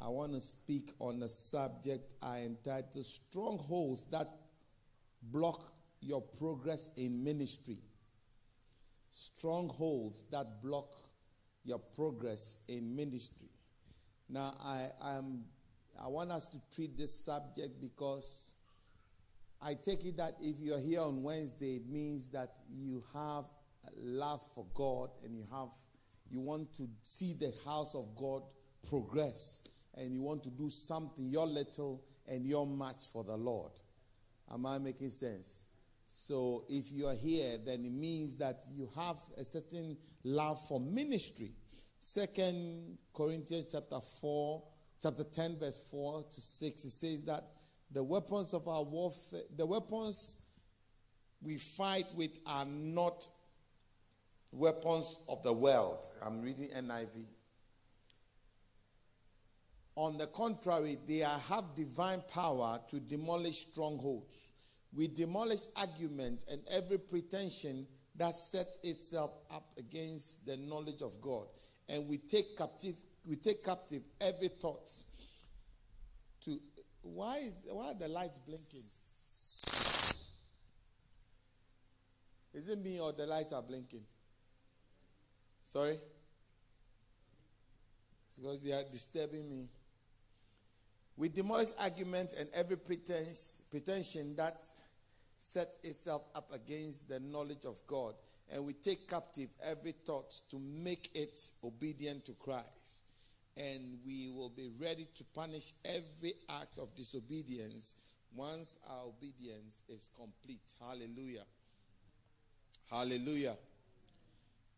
I want to speak on a subject I entitled Strongholds That Block Your Progress in Ministry. Strongholds that block your progress in ministry. Now, I, am, I want us to treat this subject because I take it that if you're here on Wednesday, it means that you have love for God and you have you want to see the house of God progress and you want to do something, your little and your much for the Lord. Am I making sense? So if you are here, then it means that you have a certain love for ministry. Second Corinthians chapter 4, chapter 10, verse 4 to 6, it says that the weapons of our warfare, the weapons we fight with are not weapons of the world. I'm reading NIV. On the contrary, they have divine power to demolish strongholds. We demolish arguments and every pretension that sets itself up against the knowledge of God. And we take captive, we take captive every thought to why is why are the lights blinking? Is it me or the lights are blinking? Sorry? It's because they are disturbing me. We demolish argument and every pretense, pretension that sets itself up against the knowledge of God. And we take captive every thought to make it obedient to Christ. And we will be ready to punish every act of disobedience once our obedience is complete. Hallelujah. Hallelujah.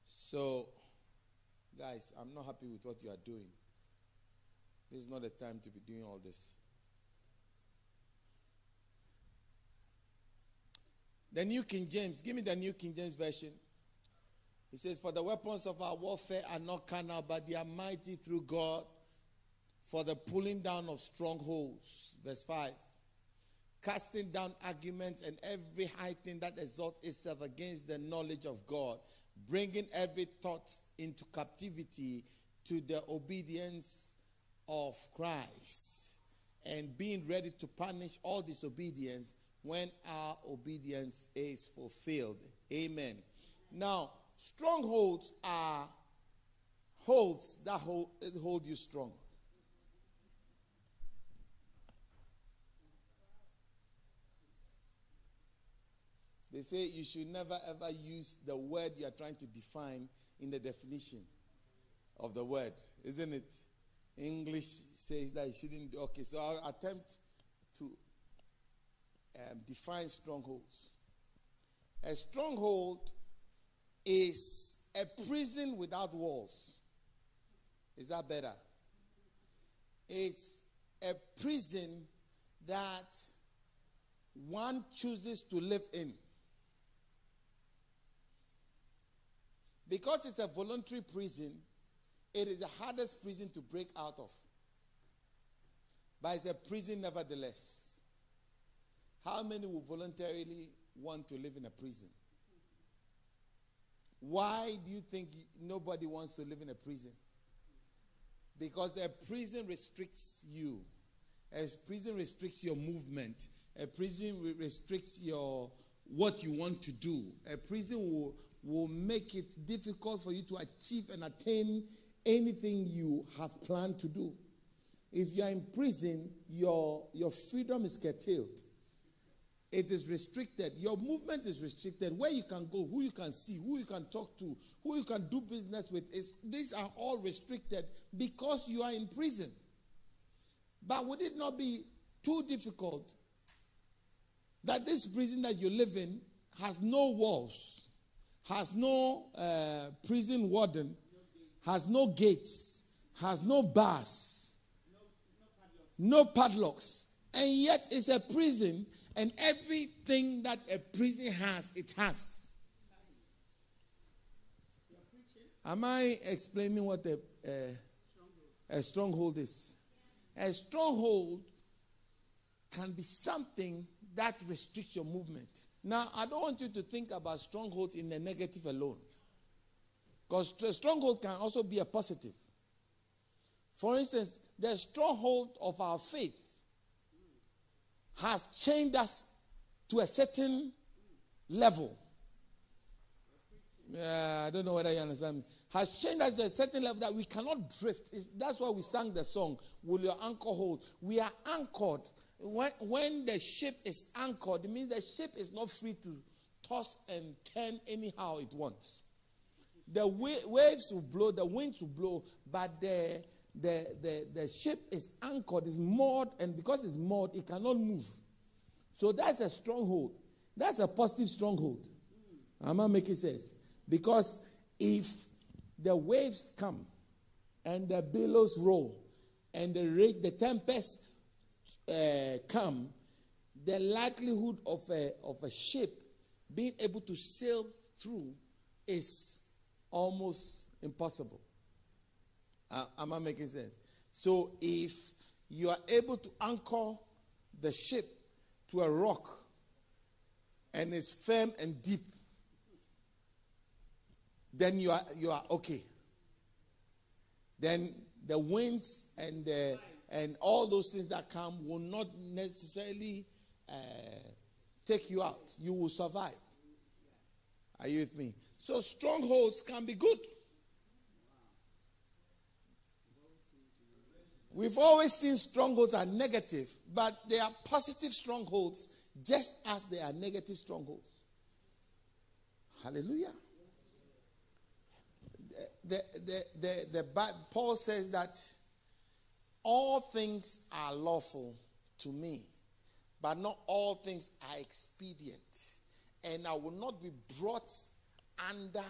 So, guys, I'm not happy with what you are doing. This is not the time to be doing all this. The New King James, give me the New King James Version. He says, For the weapons of our warfare are not carnal, but they are mighty through God for the pulling down of strongholds. Verse 5. Casting down arguments and every high thing that exalts itself against the knowledge of God, bringing every thought into captivity to the obedience of Christ and being ready to punish all disobedience when our obedience is fulfilled. Amen. Now, strongholds are holds that hold, hold you strong. They say you should never ever use the word you are trying to define in the definition of the word, isn't it? English says that you shouldn't. Okay, so I'll attempt to um, define strongholds. A stronghold is a prison without walls. Is that better? It's a prison that one chooses to live in. Because it's a voluntary prison, it is the hardest prison to break out of. But it's a prison nevertheless. How many will voluntarily want to live in a prison? Why do you think nobody wants to live in a prison? Because a prison restricts you. A prison restricts your movement. A prison restricts your what you want to do. A prison will, will make it difficult for you to achieve and attain anything you have planned to do. If you are in prison, your, your freedom is curtailed. It is restricted. Your movement is restricted. Where you can go, who you can see, who you can talk to, who you can do business with. Is, these are all restricted because you are in prison. But would it not be too difficult that this prison that you live in has no walls, has no uh, prison warden, has no gates, has no bars, no padlocks, and yet it's a prison, and everything that a prison has, it has. Am I explaining what a, a, a stronghold is? A stronghold can be something that restricts your movement. Now, I don't want you to think about strongholds in the negative alone. Because a stronghold can also be a positive. For instance, the stronghold of our faith has chained us to a certain level. Yeah, I don't know whether you understand me. Has chained us to a certain level that we cannot drift. It's, that's why we sang the song, Will Your Anchor Hold? We are anchored. When, when the ship is anchored, it means the ship is not free to toss and turn anyhow it wants. The wa- waves will blow, the winds will blow, but the, the, the, the ship is anchored, is moored, and because it's moored, it cannot move. So that's a stronghold. That's a positive stronghold. I'm I making sense? Because if the waves come and the billows roll and the rage, the tempest uh, come, the likelihood of a, of a ship being able to sail through is almost impossible. Uh, am I making sense? So if you are able to anchor the ship to a rock and it's firm and deep, then you are you are okay. Then the winds and the and all those things that come will not necessarily uh, take you out. You will survive. Are you with me? So strongholds can be good. We've always seen strongholds are negative, but they are positive strongholds just as they are negative strongholds. Hallelujah. The, the, the, the, the, Paul says that all things are lawful to me, but not all things are expedient. And I will not be brought under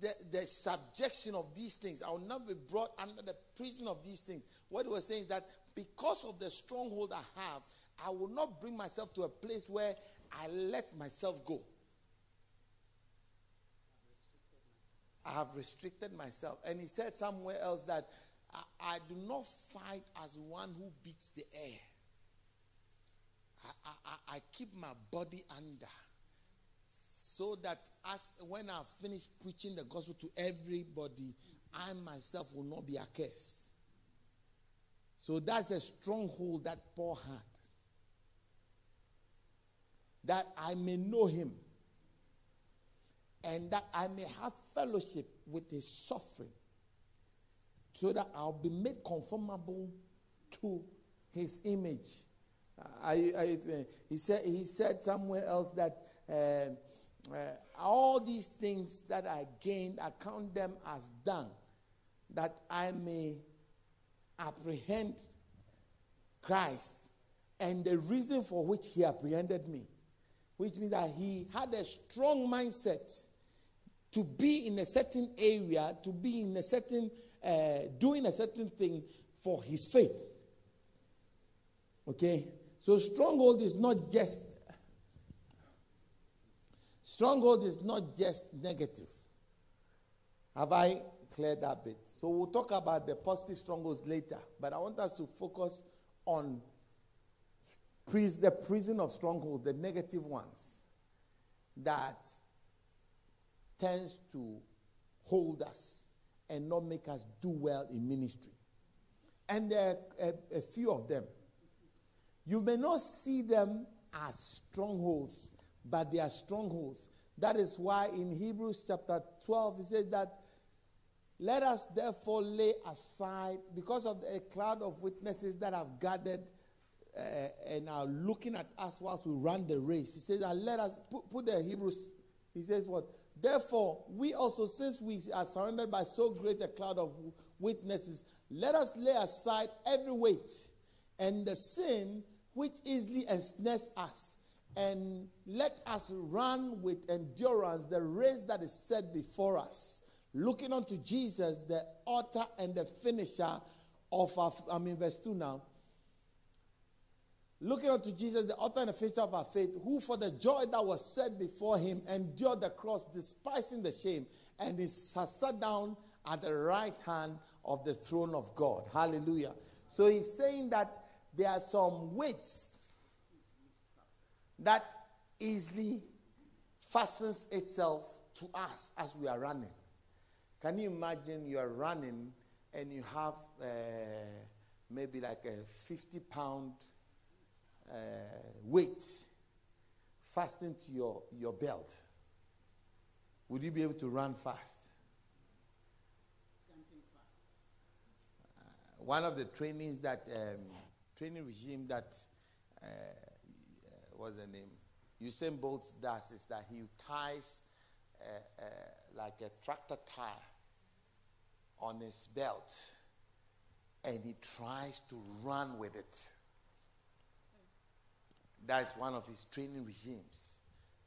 the, the subjection of these things. I will not be brought under the prison of these things. What he was saying is that because of the stronghold I have, I will not bring myself to a place where I let myself go. I have restricted myself. And he said somewhere else that I, I do not fight as one who beats the air. I, I, I keep my body under so that as when I finish preaching the gospel to everybody, I myself will not be accursed. So that's a stronghold that Paul had. That I may know him and that I may have fellowship with his suffering so that I'll be made conformable to his image. I, I, he, said, he said somewhere else that uh, uh, all these things that I gained, I count them as dung, that I may apprehend Christ and the reason for which he apprehended me, which means that he had a strong mindset to be in a certain area, to be in a certain, uh, doing a certain thing for his faith. Okay? So, stronghold is not just Stronghold is not just negative. Have I cleared that bit? So we'll talk about the positive strongholds later, but I want us to focus on the prison of strongholds, the negative ones that tends to hold us and not make us do well in ministry. And there are a, a few of them. You may not see them as strongholds but they are strongholds. That is why in Hebrews chapter 12, it says that let us therefore lay aside, because of a cloud of witnesses that have gathered uh, and are looking at us whilst we run the race. He says that let us put, put the Hebrews, he says what? Therefore, we also, since we are surrounded by so great a cloud of witnesses, let us lay aside every weight and the sin which easily ensnares us and let us run with endurance the race that is set before us, looking unto Jesus, the author and the finisher of our, I mean, verse 2 now. Looking unto Jesus, the author and the finisher of our faith, who for the joy that was set before him endured the cross, despising the shame, and is sat down at the right hand of the throne of God. Hallelujah. So he's saying that there are some weights that easily fastens itself to us as we are running. Can you imagine you are running and you have uh, maybe like a 50 pound uh, weight fastened to your, your belt, would you be able to run fast? Uh, one of the trainings that, um, training regime that, uh, what's the name? Usain Bolt does is that he ties uh, uh, like a tractor tire on his belt and he tries to run with it. That's one of his training regimes.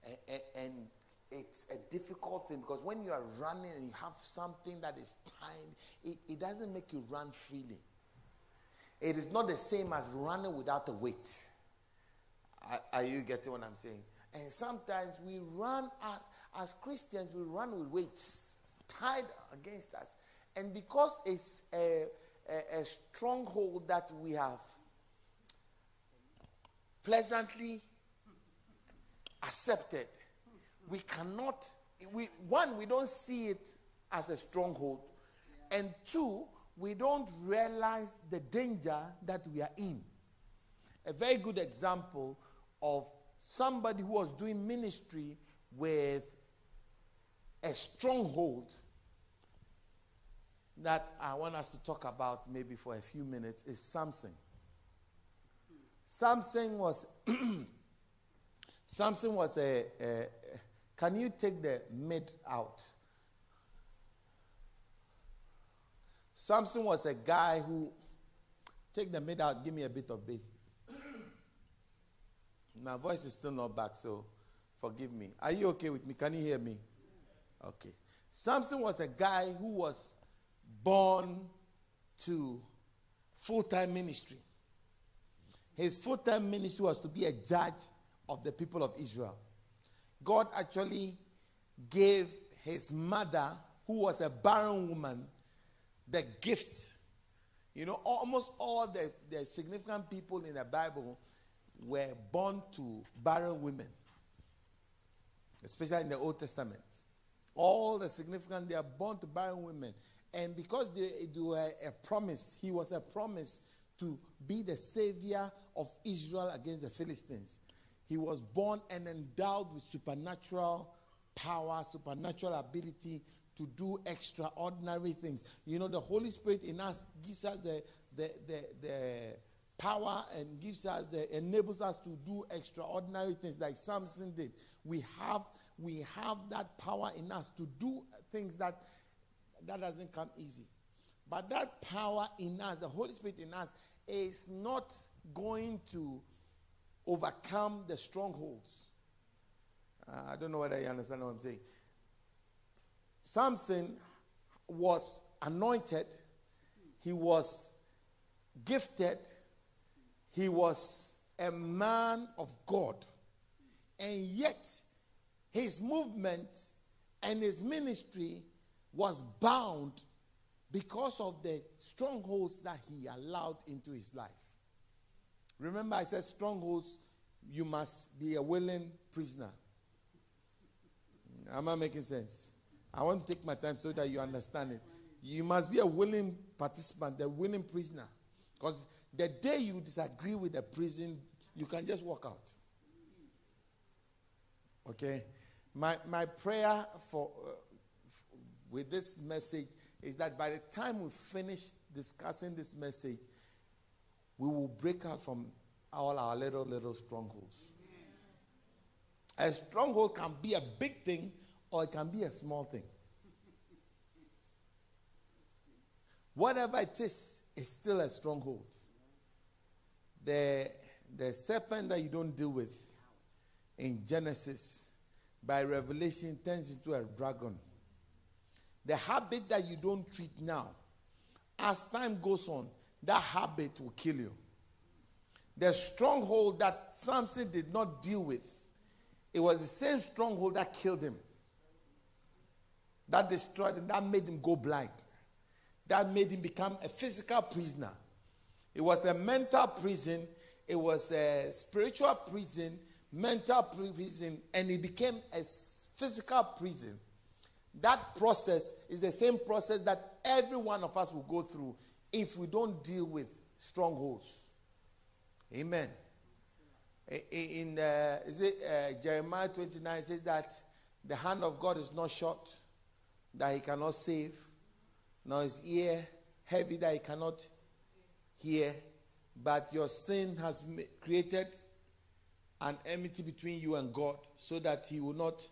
And, and, it's a difficult thing because when you are running and you have something that is tied, it, it doesn't make you run freely. It is not the same as running without a weight. Are, you getting what I'm saying? And sometimes we run, as, as Christians, we run with weights tied against us. And because it's a, a, a stronghold that we have pleasantly accepted, we cannot, we, one, we don't see it as a stronghold. And two, we don't realize the danger that we are in. A very good example of somebody who was doing ministry with a stronghold that I want us to talk about maybe for a few minutes is Samson. Samson was Samson was a, a, can you take the mid out? Samson was a guy who take the mid out, give me a bit of bass. My voice is still not back, so forgive me. Are you okay with me? Can you hear me? Okay. Samson was a guy who was born to full time ministry. His full time ministry was to be a judge of the people of Israel. God actually gave his mother, who was a barren woman, the gift. You know, almost all the, the significant people in the Bible were born to barren women, especially in the Old Testament. All the significant, they are born to barren women. And because they, they were a promise, he was a promise to be the savior of Israel against the Philistines. He was born and endowed with supernatural power, supernatural ability to do extraordinary things. You know, the Holy Spirit in us gives us the, the, the, the power and gives us the enables us to do extraordinary things like Samson did. We have we have that power in us to do things that that doesn't come easy. But that power in us, the Holy Spirit in us, is not going to overcome the strongholds. Uh, I don't know whether you understand what I'm saying. Samson was anointed, he was gifted, he was a man of God, and yet his movement and his ministry was bound because of the strongholds that he allowed into his life. Remember, I said strongholds, you must be a willing prisoner. Am I making sense? I want to take my time so that you understand it. You must be a willing participant, a willing prisoner. Because the day you disagree with the prison, you can just walk out. Okay? My, my prayer for, uh, with this message is that by the time we finish discussing this message, we will break out from all our little, little strongholds. A stronghold can be a big thing or it can be a small thing. Whatever it is, it's still a stronghold. The, the serpent that you don't deal with in Genesis, by revelation, turns into a dragon. The habit that you don't treat now, as time goes on, that habit will kill you. The stronghold that Samson did not deal with, it was the same stronghold that killed him. That destroyed him, that made him go blind. That made him become a physical prisoner. It was a mental prison, it was a spiritual prison, mental prison, and it became a physical prison That process is the same process that every one of us will go through if we don't deal with strongholds. Amen. In uh, is it uh, Jeremiah 29 says that the hand of God is not short that he cannot save, nor his ear heavy that he cannot hear, but your sin has created an enmity between you and God so that he will not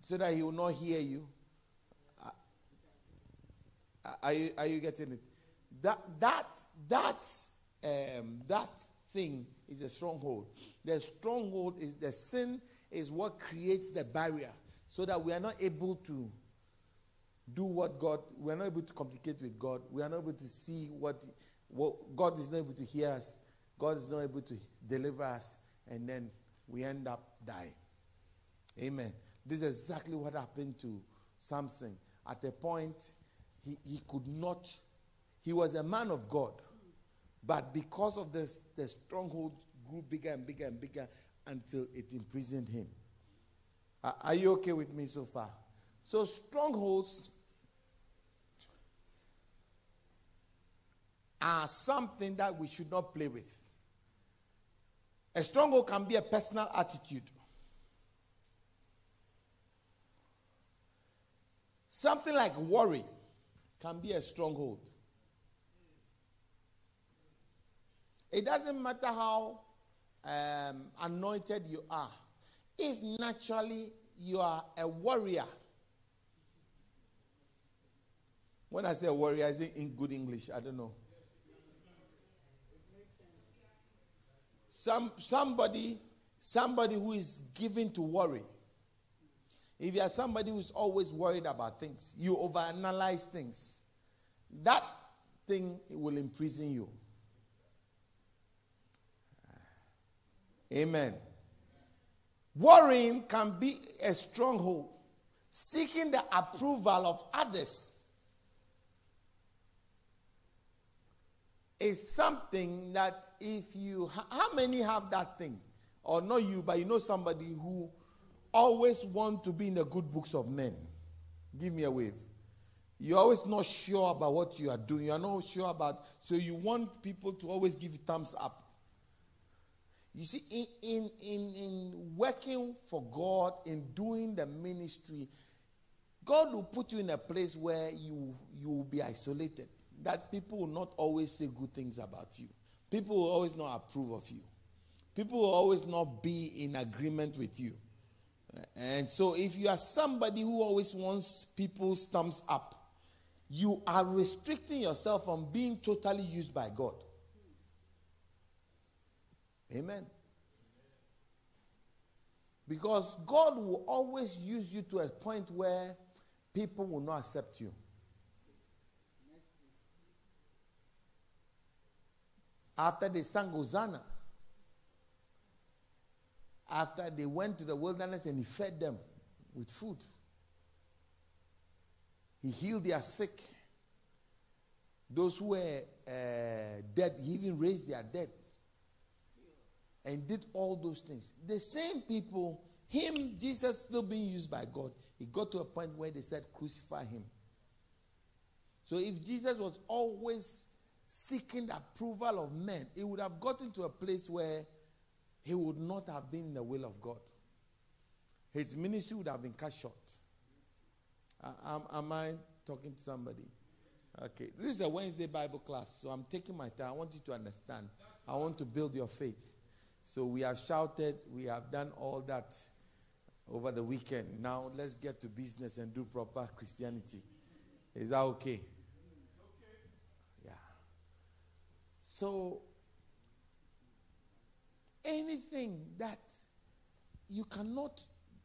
so that he will not hear you. Are you, are you getting it? That that that um, that thing is a stronghold. The stronghold is the sin is what creates the barrier so that we are not able to do what God, we are not able to communicate with God. We are not able to see what, what God is not able to hear us. God is not able to deliver us. And then we end up dying. Amen. This is exactly what happened to Samson. At a point, he, he could not, he was a man of God. But because of this, the stronghold grew bigger and bigger and bigger until it imprisoned him. Are you okay with me so far? So, strongholds are something that we should not play with. A stronghold can be a personal attitude. Something like worry can be a stronghold. It doesn't matter how um, anointed you are, if naturally you are a warrior. When I say warrior, is it in good English? I don't know. Some somebody, somebody who is given to worry. If you are somebody who's always worried about things, you overanalyze things, that thing will imprison you. Amen. Worrying can be a stronghold, seeking the approval of others is something that if you, how many have that thing? Or not you, but you know somebody who always want to be in the good books of men. Give me a wave. You're always not sure about what you are doing. You're not sure about, so you want people to always give thumbs up. You see, in, in, in, in working for God, in doing the ministry, God will put you in a place where you, you will be isolated that people will not always say good things about you. People will always not approve of you. People will always not be in agreement with you. And so, if you are somebody who always wants people's thumbs up, you are restricting yourself from being totally used by God. Amen. Because God will always use you to a point where people will not accept you. After they sang Hosanna, after they went to the wilderness and he fed them with food, he healed their sick. Those who were uh, dead, he even raised their dead and did all those things. The same people, him, Jesus, still being used by God, he got to a point where they said, Crucify him. So if Jesus was always seeking the approval of men, he would have gotten to a place where he would not have been in the will of God. His ministry would have been cut short. Am, am I talking to somebody? Okay. This is a Wednesday Bible class, so I'm taking my time. I want you to understand. I want to build your faith. So we have shouted, we have done all that over the weekend. Now let's get to business and do proper Christianity. Is that okay? So, anything that you cannot,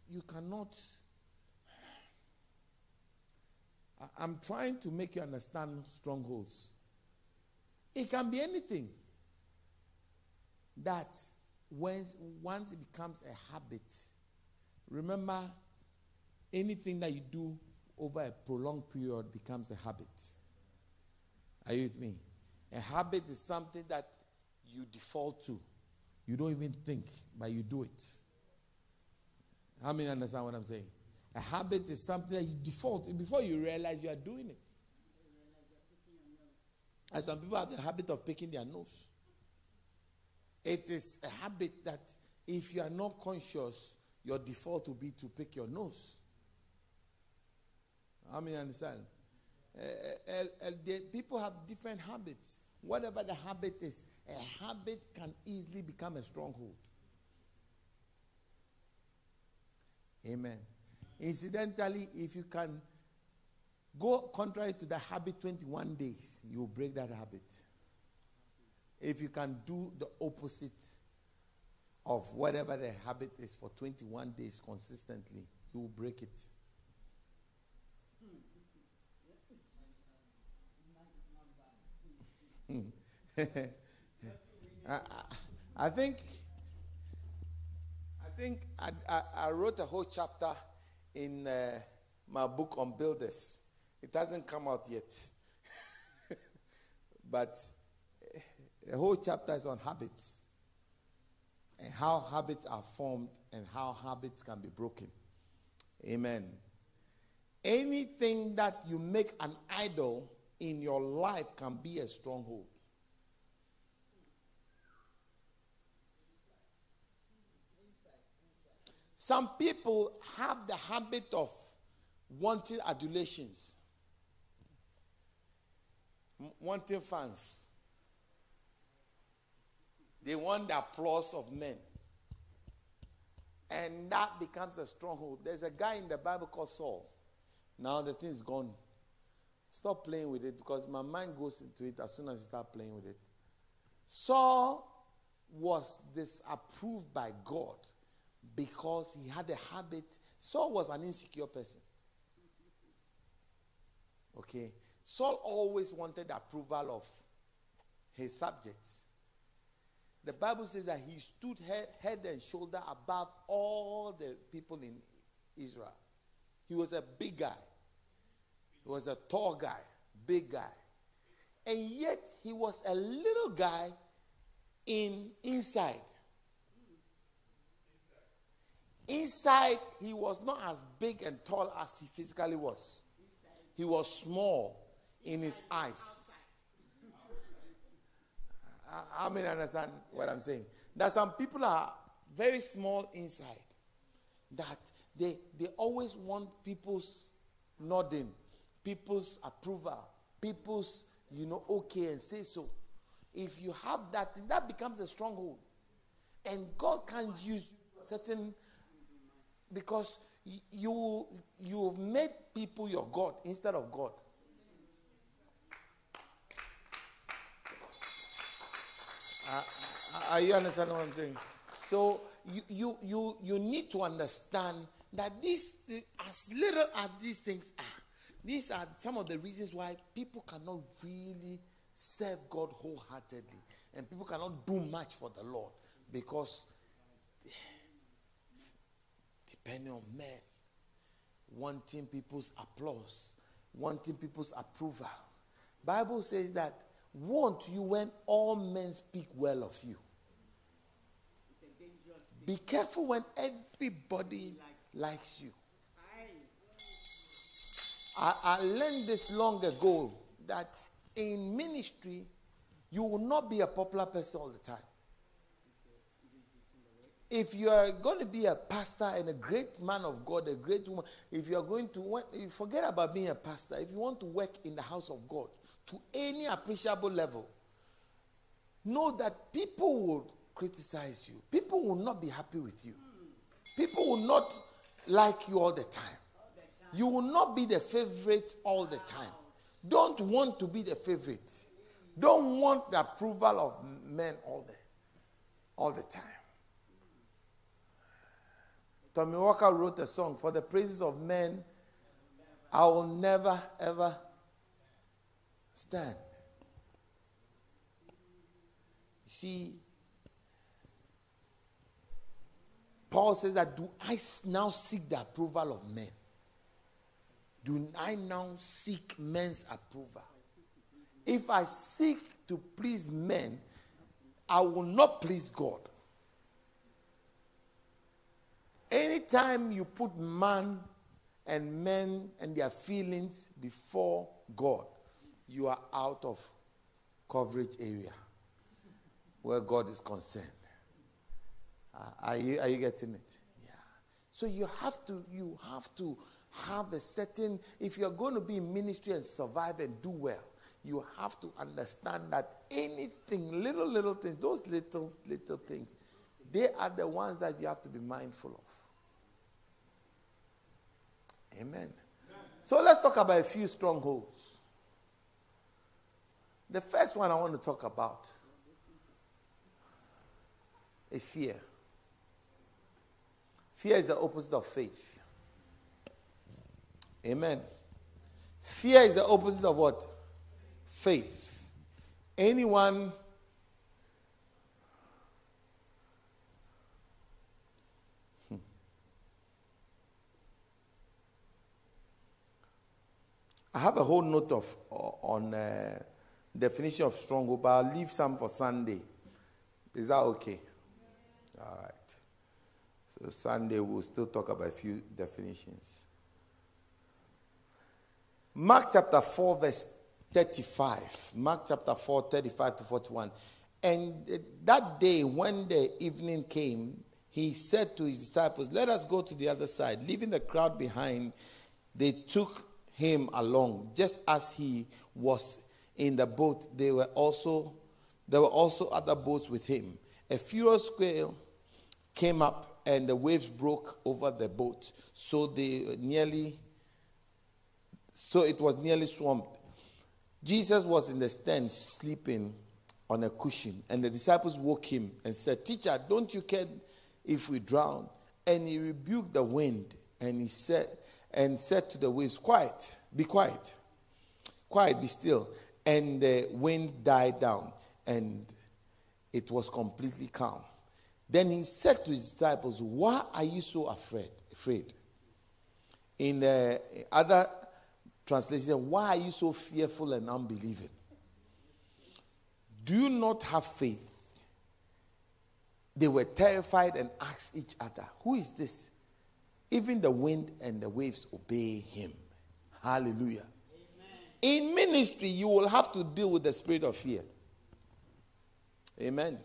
you cannot. I'm trying to make you understand strongholds. It can be anything that when, once it becomes a habit, remember anything that you do over a prolonged period becomes a habit. Are you with me? A habit is something that you default to. You don't even think, but you do it. How many understand what I'm saying? A habit is something that you default before you realize you are doing it. And some people have the habit of picking their nose. It is a habit that if you are not conscious, your default will be to pick your nose. I mean, understand? Uh, uh, people have different habits. Whatever the habit is, a habit can easily become a stronghold. Amen. Incidentally, if you can go contrary to the habit 21 days, you break that habit. If you can do the opposite of whatever the habit is for 21 days consistently, you will break it. I, I, think I think I, I, wrote a whole chapter in uh, my book on builders. It hasn't come out yet, but the whole chapter is on habits and how habits are formed and how habits can be broken. Amen. Anything that you make an idol in your life can be a stronghold. Some people have the habit of wanting adulations, wanting fans. They want the applause of men. And that becomes a stronghold. There's a guy in the Bible called Saul. Now the thing's gone. Stop playing with it because my mind goes into it as soon as you start playing with it. Saul was disapproved by God because he had a habit. Saul was an insecure person. Okay? Saul always wanted approval of his subjects. The Bible says that he stood head, head and shoulder above all the people in Israel. He was a big guy. He was a tall guy, big guy. And yet he was a little guy in inside. Inside, he was not as big and tall as he physically was. He was small in his eyes. I mean, understand what I'm saying? That some people are very small inside. That they they always want people's nodding people's approval, people's, you know, okay and say so. If you have that, that becomes a stronghold. And God can't use certain because you you've made people your God instead of God. Uh, are you understand what I'm saying? So you you you you need to understand that this as little as these things are, these are some of the reasons why people cannot really serve God wholeheartedly. And people cannot do much for the Lord because depending on men, wanting people's applause, wanting people's approval. Bible says that won't you when all men speak well of you. Be careful when everybody likes you. I, I learned this long ago that in ministry, you will not be a popular person all the time. If you are going to be a pastor and a great man of God, a great woman, if you are going to forget about being a pastor, if you want to work in the house of God to any appreciable level, know that people will criticize you. People will not be happy with you. People will not like you all the time. You will not be the favorite all the time. Don't want to be the favorite. Don't want the approval of men all the, all the time. Tommy Walker wrote a song for the praises of men. I will never ever stand. You see, Paul says that do I now seek the approval of men? Do I now seek men's approval? If I seek to please men, I will not please God. Anytime you put man and men and their feelings before God, you are out of coverage area where God is concerned. Uh, are, you, are you getting it? Yeah. So you have to you have to have a certain if you're going to be in ministry and survive and do well, you have to understand that anything, little little things, those little little things, they are the ones that you have to be mindful of. Amen. So let's talk about a few strongholds. The first one I want to talk about is fear. Fear is the opposite of faith. Amen. Fear is the opposite of what? Faith. Anyone hmm. I have a whole note of on uh, definition of stronghold, but I'll leave some for Sunday. Is that okay? All right. So Sunday we'll still talk about a few definitions. Mark chapter 4, verse 35. Mark chapter 4, 35 to 41. And that day, when the evening came, he said to his disciples, Let us go to the other side. Leaving the crowd behind, they took him along. Just as he was in the boat, they were also there were also other boats with him. A furious squall came up and the waves broke over the boat. So they nearly, so it was nearly swamped. Jesus was in the stand sleeping on a cushion, and the disciples woke him and said, Teacher, don't you care if we drown? And he rebuked the wind and he said, and said to the waves, Quiet, be quiet, quiet, be still. And the wind died down, and it was completely calm. Then he said to his disciples, Why are you so afraid? afraid? In the other translation, why are you so fearful and unbelieving? Do you not have faith? They were terrified and asked each other, Who is this? Even the wind and the waves obey him. Hallelujah. Amen. In ministry, you will have to deal with the spirit of fear. Amen.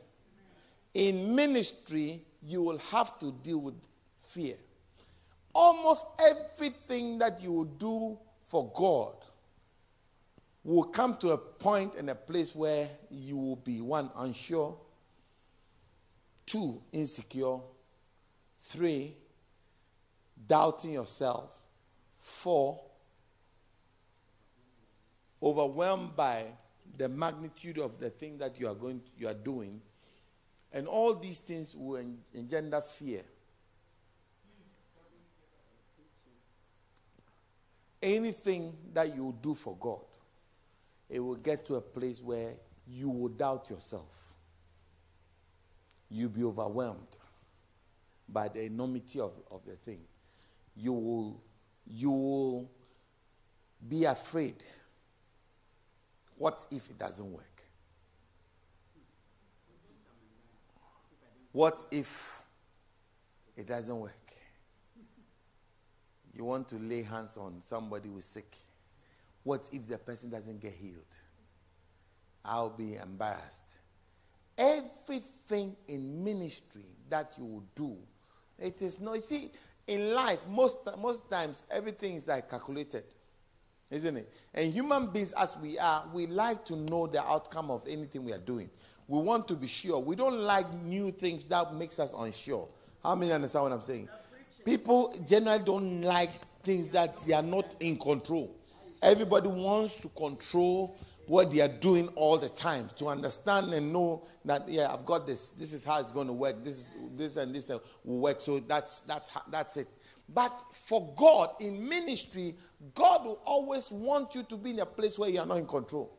In ministry, you will have to deal with fear. Almost everything that you will do for God will come to a point and a place where you will be one, unsure, two, insecure, three, doubting yourself, four, overwhelmed by the magnitude of the thing that you are going you are doing and all these things will engender fear. Anything that you do for God, it will get to a place where you will doubt yourself. You'll be overwhelmed by the enormity of, of the thing. You will, you will be afraid. What if it doesn't work? What if it doesn't work? You want to lay hands on somebody who's sick. What if the person doesn't get healed? I'll be embarrassed. Everything in ministry that you do, it is not. You see, in life, most most times everything is like calculated, isn't it? And human beings, as we are, we like to know the outcome of anything we are doing. We want to be sure. We don't like new things that makes us unsure. How many understand what I'm saying? People generally don't like things that they are not in control. Everybody wants to control what they are doing all the time to understand and know that yeah I've got this this is how it's going to work this is this and this will work so that's that's that's it but for God in ministry God will always want you to be in a place where you are not in control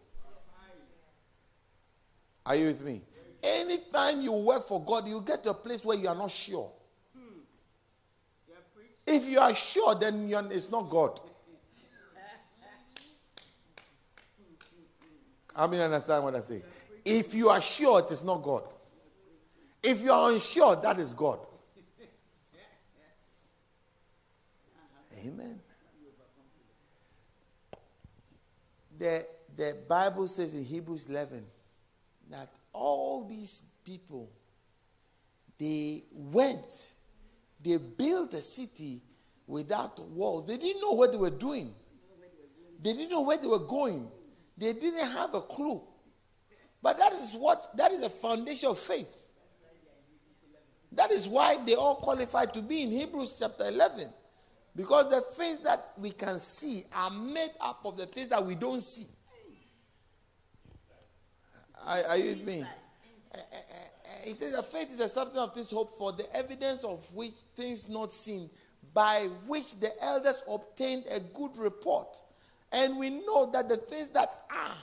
are you with me? Anytime you work for God, you get to a place where you are not sure. If you are sure, then it's not God. I mean, understand what I say. If you are sure, it is not God. If you are unsure, that is God. Amen. The, the Bible says in Hebrews 11 that all these people, they went they built a city without walls. They didn't know what they were doing. They didn't know where they were going. They didn't have a clue. But that is what, that is the foundation of faith. That is why they all qualified to be in Hebrews chapter 11. Because the things that we can see are made up of the things that we don't see. Are, are you with me? He says that faith is a substance of things hoped for, the evidence of which things not seen, by which the elders obtained a good report. And we know that the things that are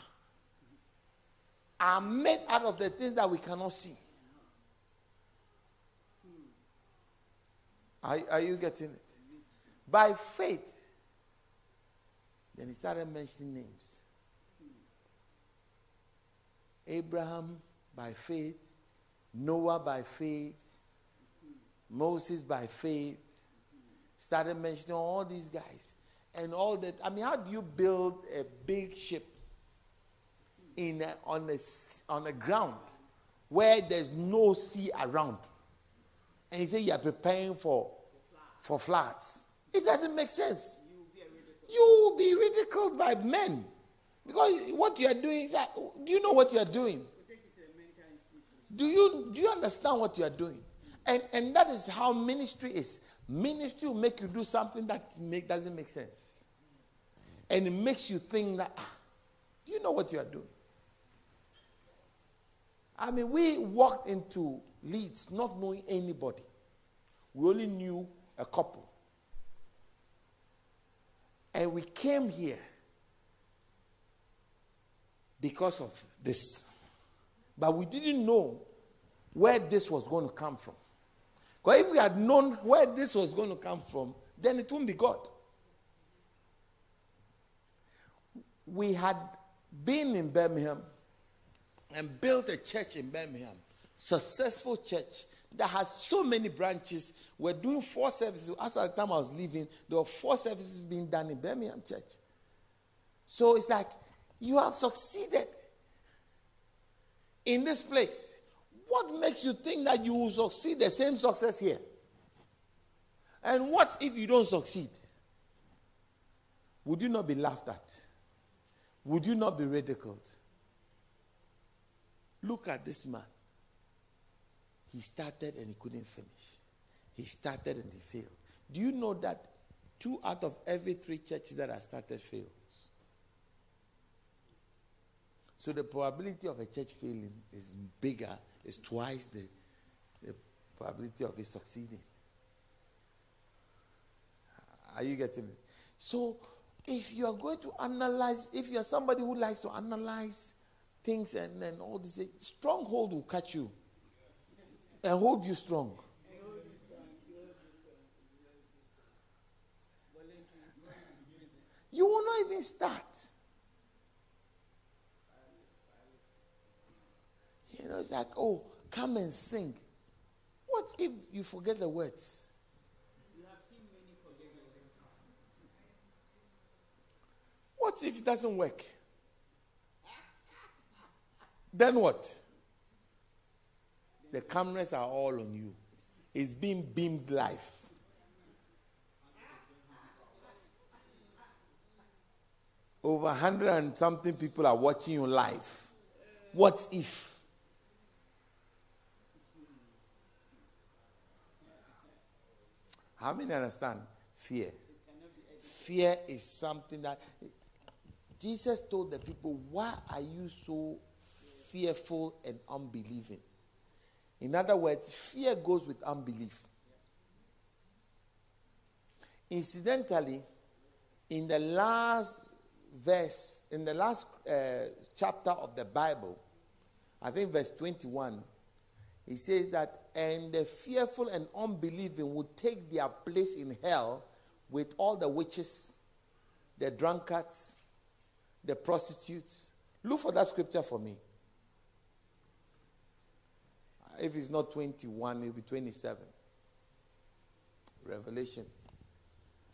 are made out of the things that we cannot see. Are, are you getting it? By faith. Then he started mentioning names. Abraham by faith, Noah by faith, Moses by faith. Started mentioning all these guys. And all that. I mean, how do you build a big ship in a, on, a, on a ground where there's no sea around? And you say you are preparing for, for floods. It doesn't make sense. You will be ridiculed by men. Because what you are doing is that, do you know what you are doing? Do you, do you understand what you are doing? And, and that is how ministry is. Ministry will make you do something that make, doesn't make sense. And it makes you think that, ah, do you know what you are doing? I mean, we walked into Leeds not knowing anybody. We only knew a couple. And we came here because of this. But we didn't know where this was going to come from. Because if we had known where this was going to come from, then it wouldn't be God. We had been in Birmingham and built a church in Birmingham, successful church that has so many branches. We're doing four services. As at the time I was leaving, there were four services being done in Birmingham Church. So it's like you have succeeded in this place. What makes you think that you will succeed the same success here? And what if you don't succeed? Would you not be laughed at? Would you not be ridiculed? Look at this man. He started and he couldn't finish. He started and he failed. Do you know that two out of every three churches that are started fails? So the probability of a church failing is bigger, is twice the, the probability of it succeeding. Are you getting it? So if you are going to analyze, if you're somebody who likes to analyze things and then all this, stronghold will catch you and hold you strong. You will not even start. You know, it's like, oh, come and sing. What if you forget the words? What if it doesn't work? Then what? The cameras are all on you. It's being beamed live. Over 100 and something people are watching you live. What if? How many understand fear? Fear is something that Jesus told the people, Why are you so fearful and unbelieving? In other words, fear goes with unbelief. Incidentally, in the last verse, in the last uh, chapter of the Bible, I think verse 21, he says that, and the fearful and unbelieving will take their place in hell with all the witches, the drunkards, the prostitutes. Look for that scripture for me. If it's not 21, it'll be 27. Revelation,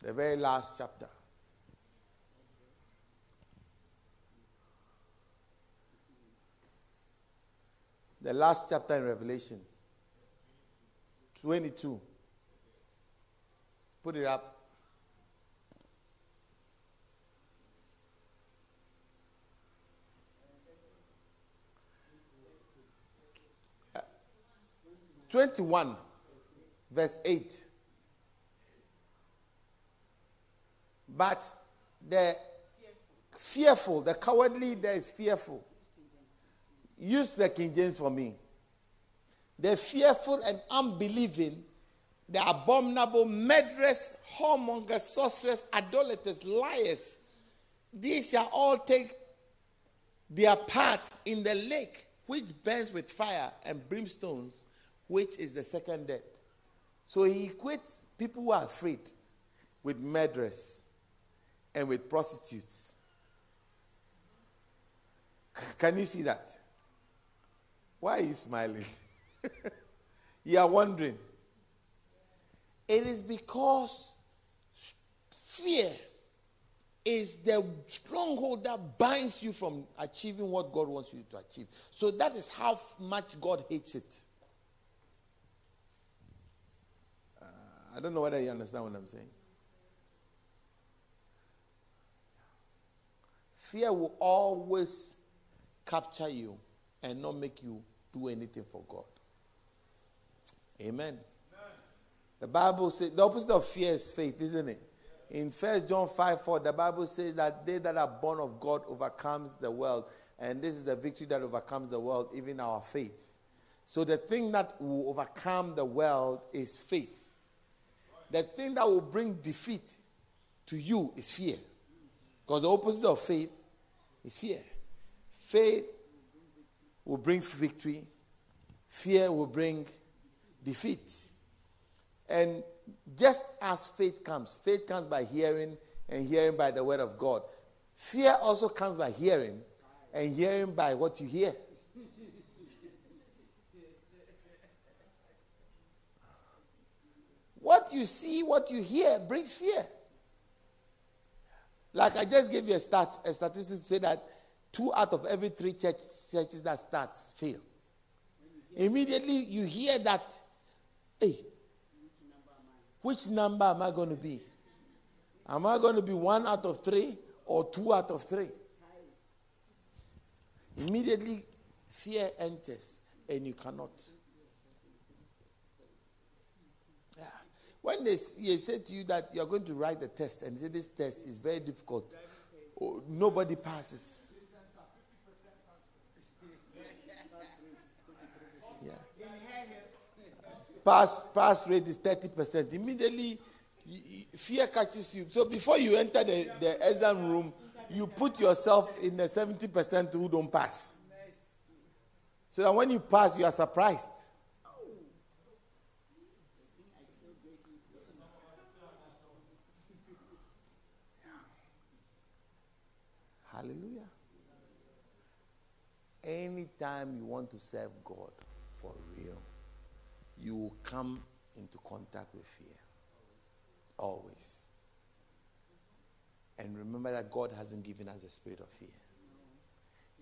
the very last chapter. The last chapter in Revelation. 22. Put it up. 21, verse 8. But the fearful, the cowardly, there is fearful. Use the King James for me. The fearful and unbelieving, the abominable, murderers, whoremongers, sorcerers, idolaters, liars, these shall all take their part in the lake which burns with fire and brimstones, which is the second death. So he equates people who are afraid with murderers and with prostitutes. Can you see that? Why are you smiling? you are wondering. It is because fear is the stronghold that binds you from achieving what God wants you to achieve. So that is how much God hates it. Uh, I don't know whether you understand what I'm saying. Fear will always capture you and not make you do anything for God. Amen. The Bible says the opposite of fear is faith, isn't it? In First John 5 4, the Bible says that they that are born of God overcomes the world. And this is the victory that overcomes the world, even our faith. So the thing that will overcome the world is faith. The thing that will bring defeat to you is fear. Because the opposite of faith is fear. Faith will bring victory, fear will bring defeat. And just as faith comes, faith comes by hearing, and hearing by the word of God. Fear also comes by hearing, and hearing by what you hear. What you see, what you hear brings fear. Like I just gave you a stat, a statistic to say that two out of every three church, churches that starts fail. Immediately you hear that, hey, which number am I going to be? Am I going to be one out of three or two out of three? Immediately fear enters and you cannot. Yeah. When they, they say to you that you're going to write the test and say this test is very difficult, oh, nobody passes. Pass, pass rate is 30%. Immediately, fear catches you. So before you enter the, the exam room, you put yourself in the 70% who don't pass. So that when you pass, you are surprised. Hallelujah. Anytime you want to serve God for real, you will come into contact with fear. Always. And remember that God hasn't given us a spirit of fear.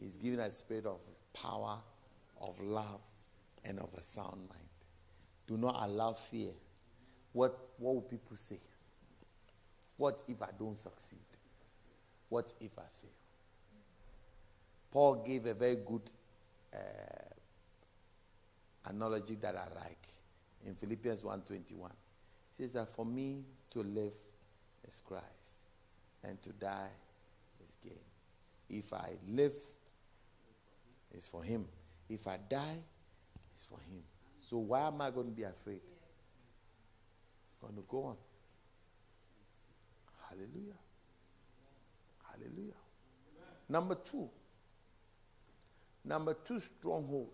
He's given us a spirit of power, of love, and of a sound mind. Do not allow fear. What, what will people say? What if I don't succeed? What if I fail? Paul gave a very good uh, analogy that I like in Philippians 1:21. He says that for me to live is Christ and to die is gain. If I live, it's for him. If I die, it's for him. So why am I going to be afraid? I'm going to go on. Hallelujah. Hallelujah. Number two. Number two stronghold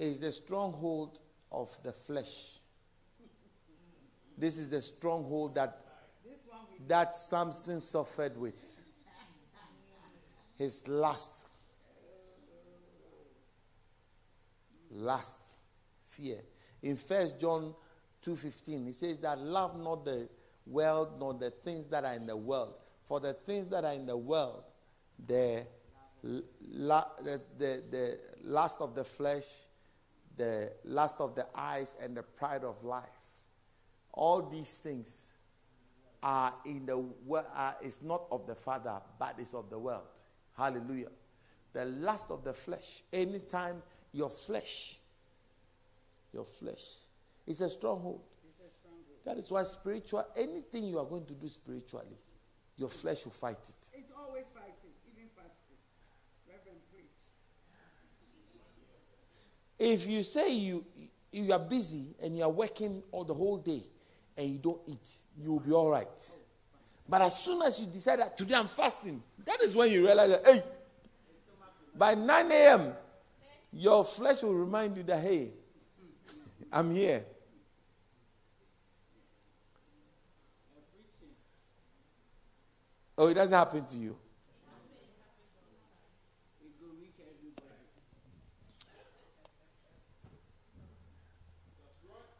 is the stronghold of the flesh. This is the stronghold that that Samson suffered with. His lust. Lust. Fear. In First John 2.15, he says that love not the world nor the things that are in the world. For the things that are in the world, the la, the, the, the lust of the flesh, the lust of the eyes, and the pride of life. All these things are in the world, It's not of the Father, but it's of the world. Hallelujah. The lust of the flesh. Anytime your flesh, your flesh is a stronghold. That is why spiritual, anything you are going to do spiritually, your flesh will fight it. It always fights it, even fasting. Reverend preach. If you say you you are busy and you are working all the whole day and you don't eat, you will be all right. But as soon as you decide that today I'm fasting, that is when you realize that hey, by 9 a.m., your flesh will remind you that hey, I'm here. Oh, it doesn't happen to you.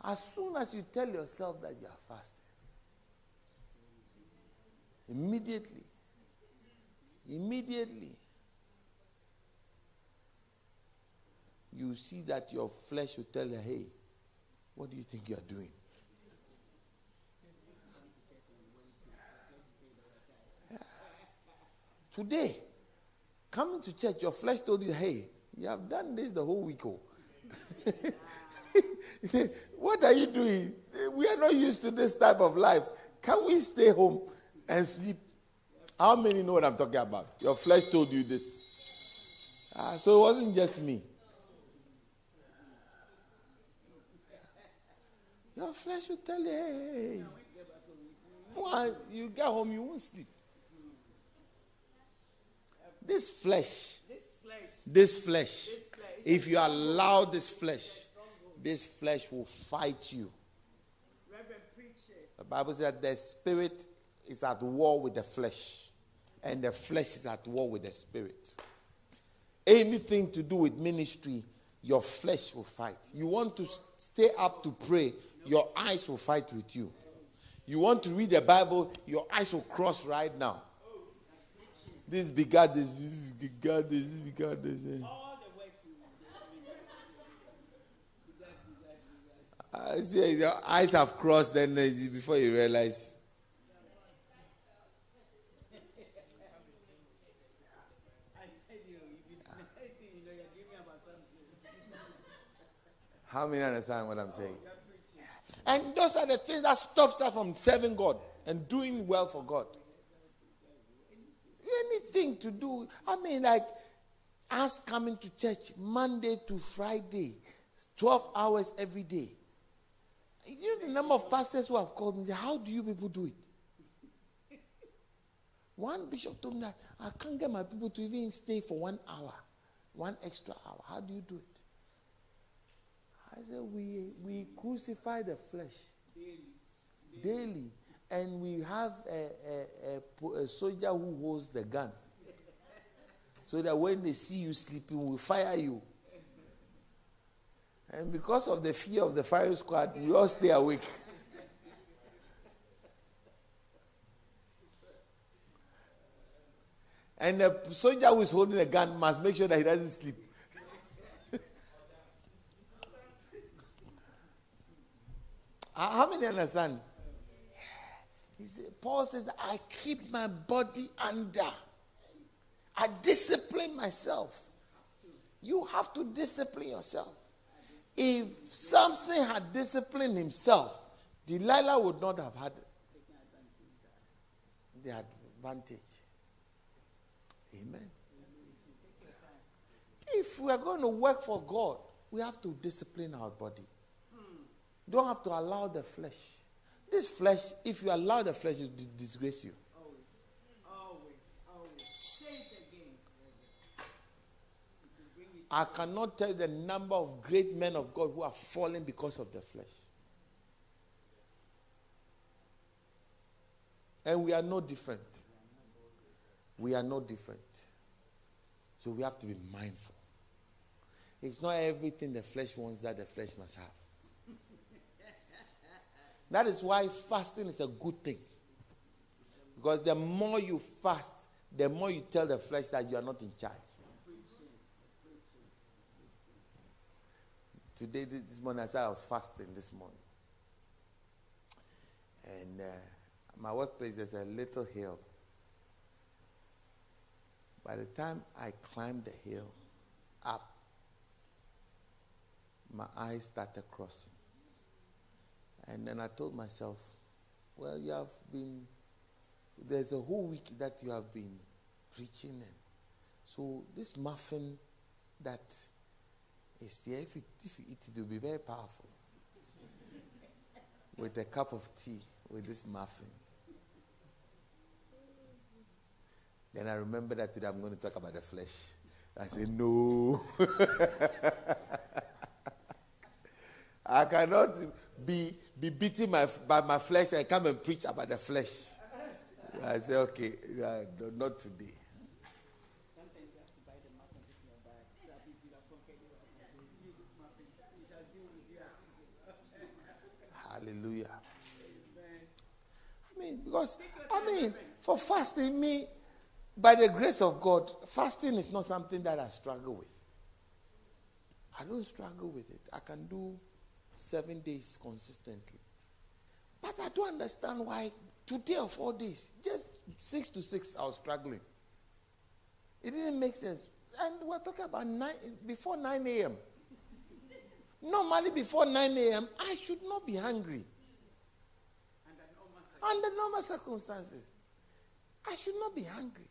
As soon as you tell yourself that you are fasting, immediately, immediately, you see that your flesh will tell you, hey, what do you think you are doing? Today, coming to church, your flesh told you, hey, you have done this the whole week. Oh. what are you doing? We are not used to this type of life. Can we stay home and sleep? How many know what I'm talking about? Your flesh told you this. Ah, so it wasn't just me. Your flesh will tell you, hey, why you get home, you won't sleep. This flesh, This flesh, this flesh, this flesh. If you allow this flesh, this flesh will fight you. Reverend preach it. The Bible says that the spirit is at war with the flesh, and the flesh is at war with the spirit. Anything to do with ministry, your flesh will fight. You want to stay up to pray, your eyes will fight with you. You want to read the Bible, your eyes will cross right now. This begat this, this begat this, this begat this. eh. All the words you I see your eyes have crossed, then before you realize. How many understand what I'm saying? And those are the things that stops us from serving God and doing well for God. Anything to do, I mean, like us coming to church Monday to Friday, 12 hours every day. You know the number of pastors who have called me and say, How do you people do it? One bishop told me that I can't get my people to even stay for one hour, one extra hour. How do you do it? I said, we, we crucify the flesh daily, and we have a, a, a a soldier who holds the gun. So that when they see you sleeping, we fire you. And because of the fear of the firing squad, we all stay awake. And the soldier who is holding the gun must make sure that he doesn't sleep. How how many understand? He said, Paul says that I keep my body under. I discipline myself. You have to discipline yourself. If Samson had disciplined himself, Delilah would not have had the advantage. Amen. If we are going to work for God, we have to discipline our body. Don't have to allow the flesh. This flesh, if you allow the flesh, it will disgrace you. I cannot tell the number of great men of God who are fallen because of the flesh. And we are no different. We are no different. So we have to be mindful. It's not everything the flesh wants that the flesh must have. That is why fasting is a good thing. Because the more you fast, the more you tell the flesh that you are not in charge. Today, this morning, I said I was fasting this morning. And uh, my workplace, there's a little hill. By the time I climbed the hill up, my eyes started crossing. And then I told myself, well, you have been, there's a whole week that you have been preaching. And so this muffin that is there, if you, if you eat it, it will be very powerful. with a cup of tea, with this muffin. Then I remember that today I'm going to talk about the flesh. I said, no. I cannot be, be beaten my, by my flesh and come and preach about the flesh. I said, okay, uh, not today. Hallelujah. I mean, because, I mean, for fasting, me, by the grace of God, fasting is not something that I struggle with. I don't struggle with it. I can do seven days consistently. But I don't understand why today of all days, just six to six, I was struggling. It didn't make sense. And we're talking about nine before 9 a.m. Normally, before 9 a.m., I should not be hungry. Under normal circumstances, I should not be hungry.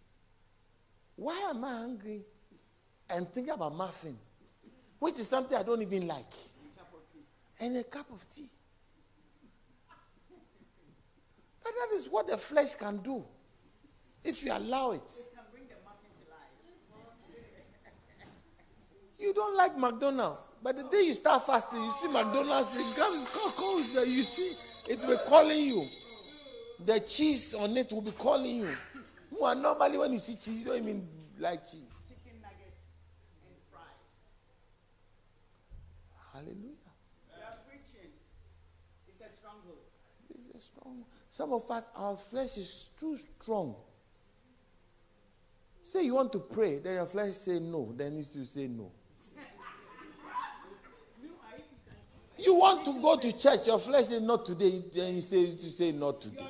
Why am I hungry and thinking about muffin, which is something I don't even like, and a cup of tea? But that is what the flesh can do if you allow it. You don't like McDonald's, but the day you start fasting, you see McDonald's, it comes cold, you see, it will calling you. The cheese on it will be calling you. Well, normally when you see cheese, you don't even like cheese. Chicken nuggets and fries. Hallelujah. You are preaching. It's a stronghold. This is strong. Some of us, our flesh is too strong. Say you want to pray, then your flesh say no, then you still say no. You want to go to church, your flesh say not today, then you say you say not today.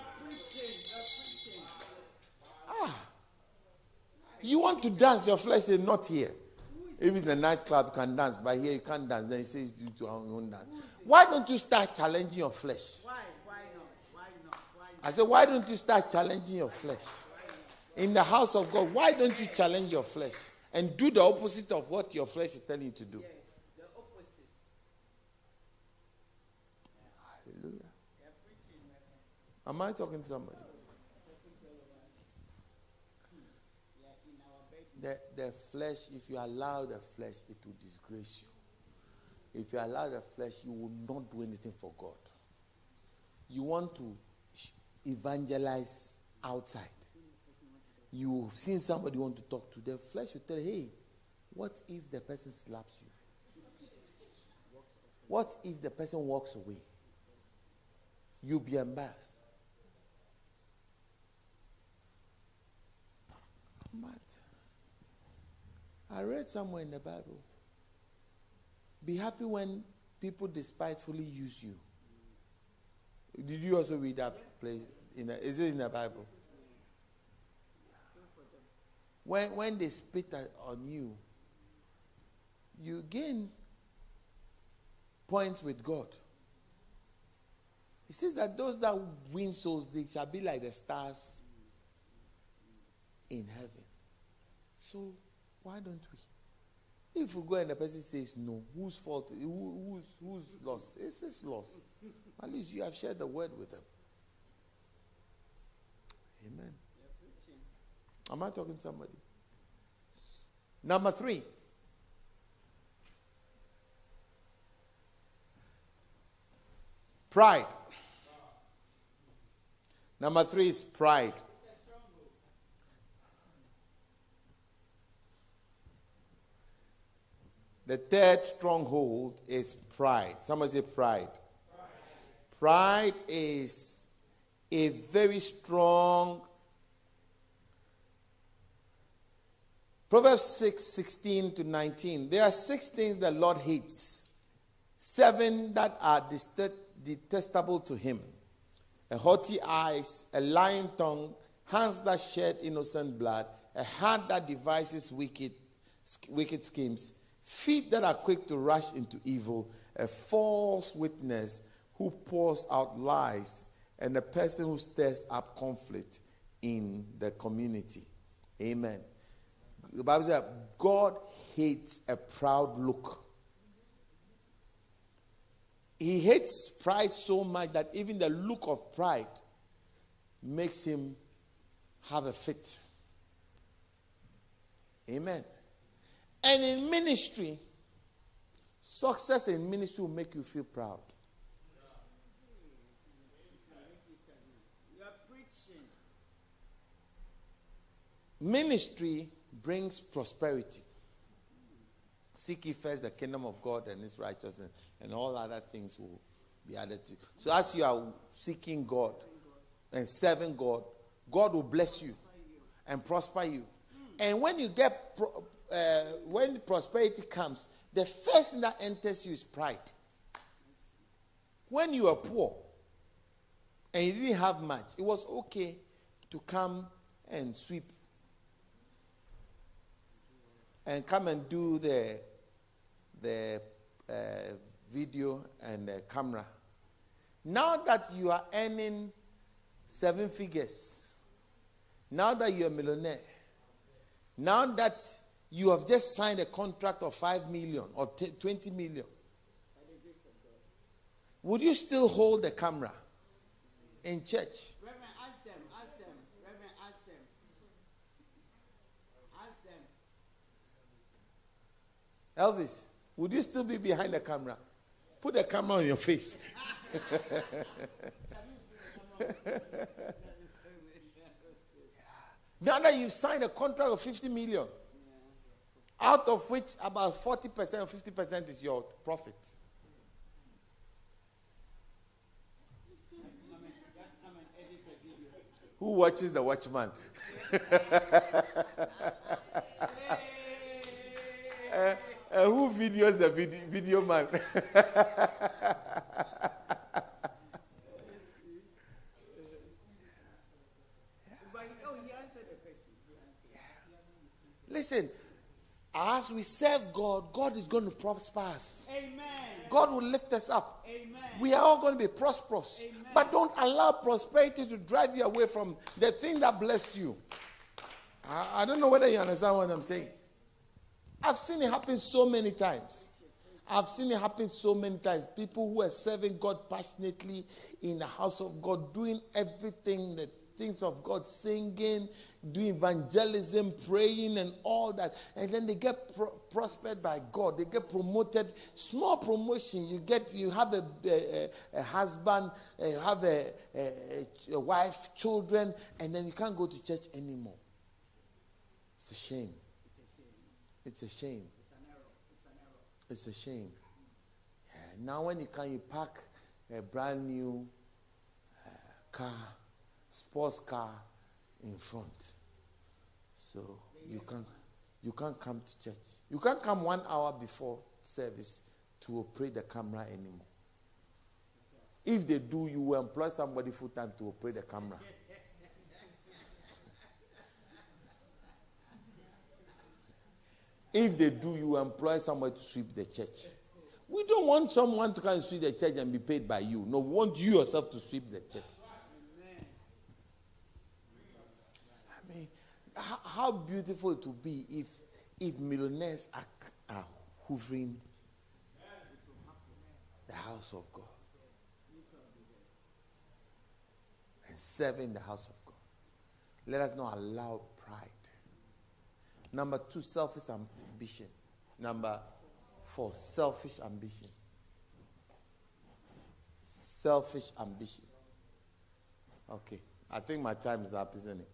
You want to dance, your flesh say not here. If it's a nightclub, you can dance, but here you can't dance. Then he says due to our own dance. Why don't you start challenging your flesh? Why? Why not? Why not? Why not? I said, why don't you start challenging your flesh? In the house of God, why don't you challenge your flesh and do the opposite of what your flesh is telling you to do? Yes, the opposite. Hallelujah. You are preaching. my friend. Am I talking to somebody? We are in our bed. The, the flesh, if you allow the flesh, it will disgrace you. If you allow the flesh, you will not do anything for God. You want to evangelize outside. You've seen somebody you want to talk to. The flesh will tell, hey, what if the person slaps you? What if the person walks away? You'll be embarrassed. I read somewhere in the Bible be happy when people despitefully use you. Did you also read that place? In is it in the Bible? When, when they spit on you, you gain points with God. He says that those that win souls, they shall be like the stars in heaven. So why don't we? If we go and the person says no, whose fault? Who, who's whose loss? It's his loss. At least you have shared the word with them. Amen. Am I talking to somebody? Number three. Pride. Number three is pride. The third stronghold is pride. Somebody say pride. Pride is a very strong Proverbs 6 16 to 19. There are six things the Lord hates. seven that are detestable to him a haughty eyes, a lying tongue, hands that shed innocent blood, a heart that devises wicked, wicked schemes, feet that are quick to rush into evil, a false witness who pours out lies, and a person who stirs up conflict in the community. Amen. The Bible says God hates a proud look. He hates pride so much that even the look of pride makes him have a fit. Amen. And in ministry, success in ministry will make you feel proud. Ministry brings prosperity. Seek ye first the kingdom of God and his righteousness, and all other things will be added to you. So, as you are seeking God and serving God, God will bless you and prosper you. And when you get, pro- uh, when prosperity comes, the first thing that enters you is pride. When you are poor and you didn't have much, it was okay to come and sweep and come and do the the uh, video and the camera. Now that you are earning seven figures, now that you're a millionaire, now that you have just signed a contract of 5 million or t- 20 million, would you still hold the camera in church? Reverend, ask them, ask them. Reverend, ask them. Ask them. Elvis, would you still be behind the camera? Put the camera on your face. now that you've signed a contract of 50 million, out of which about 40% or 50% is your profit. Who watches the watchman? Uh, uh, who videos the video, video man? Oh, he answered the question. He answered. Listen, as we serve God, God is going to prosper us. Amen. God will lift us up. Amen. We are all going to be prosperous. Amen. But don't allow prosperity to drive you away from the thing that blessed you. I, I don't know whether you understand what I'm saying. I've seen it happen so many times. I've seen it happen so many times. People who are serving God passionately in the house of God, doing everything, the things of God, singing, doing evangelism, praying, and all that. And then they get pro- prospered by God. They get promoted. Small promotion. You get, you have a, a, a husband, uh, you have a, a, wife, children, and then you can't go to church anymore. It's a shame. It's a shame. It's a shame. Yeah, Now, when you can, you pack a brand new uh, car, sports car in front. So you can't you can't come to church. You can't come one hour before service to operate the camera anymore. If they do, you will employ somebody full time to operate the camera. If they do, you employ somebody to sweep the church. We don't want someone to come and sweep the church and be paid by you. No, we want you yourself to sweep the church. I mean, how, how beautiful it would be if if millionaires are, are hoovering the house of God and serving the house of God. Let us not allow pride. Number two, selfish ambition. Number four, selfish ambition. Selfish ambition. Okay, I think my time is up, isn't it?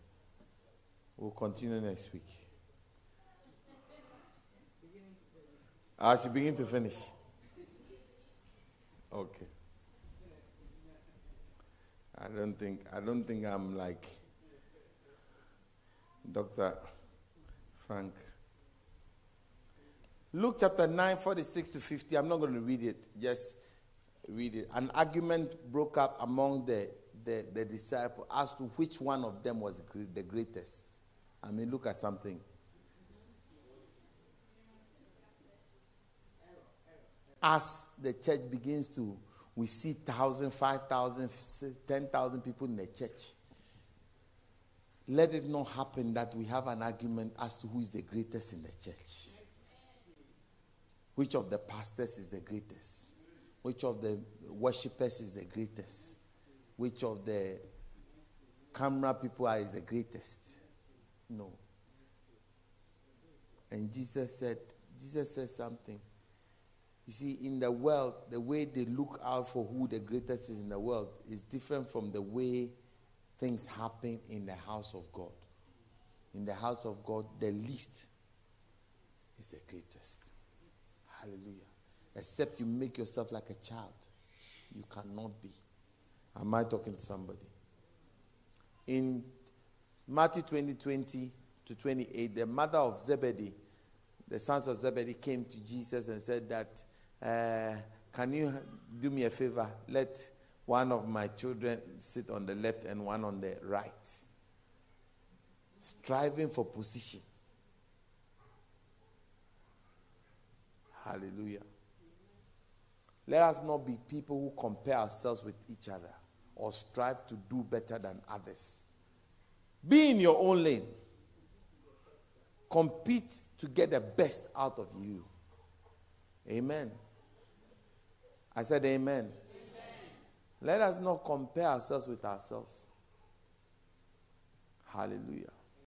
We'll continue next week. Ah, I should begin to finish. Okay. I don't think I don't think I'm like Dr. Frank. Luke chapter 9, 46 to 50. I'm not going to read it. Just read it. An argument broke up among the, the, the disciples as to which one of them was the greatest. I mean, look at something. As the church begins to, we see 1,000, 5,000, 10,000 people in the church. Let it not happen that we have an argument as to who is the greatest in the church. Which of the pastors is the greatest? Which of the worshippers is the greatest? Which of the camera people are is the greatest? No. And Jesus said, Jesus said something. You see, in the world, the way they look out for who the greatest is in the world is different from the way things happen in the house of God. In the house of God, the least is the greatest. Hallelujah. Except you make yourself like a child. You cannot be. Am I talking to somebody? In Matthew 20, 20 to 28, the mother of Zebedee, the sons of Zebedee, came to Jesus and said that, uh, can you do me a favor? Let one of my children sit on the left and one on the right. Striving for position. Hallelujah. Let us not be people who compare ourselves with each other or strive to do better than others. Be in your own lane. Compete to get the best out of you. Amen. I said, Amen. amen. Let us not compare ourselves with ourselves. Hallelujah.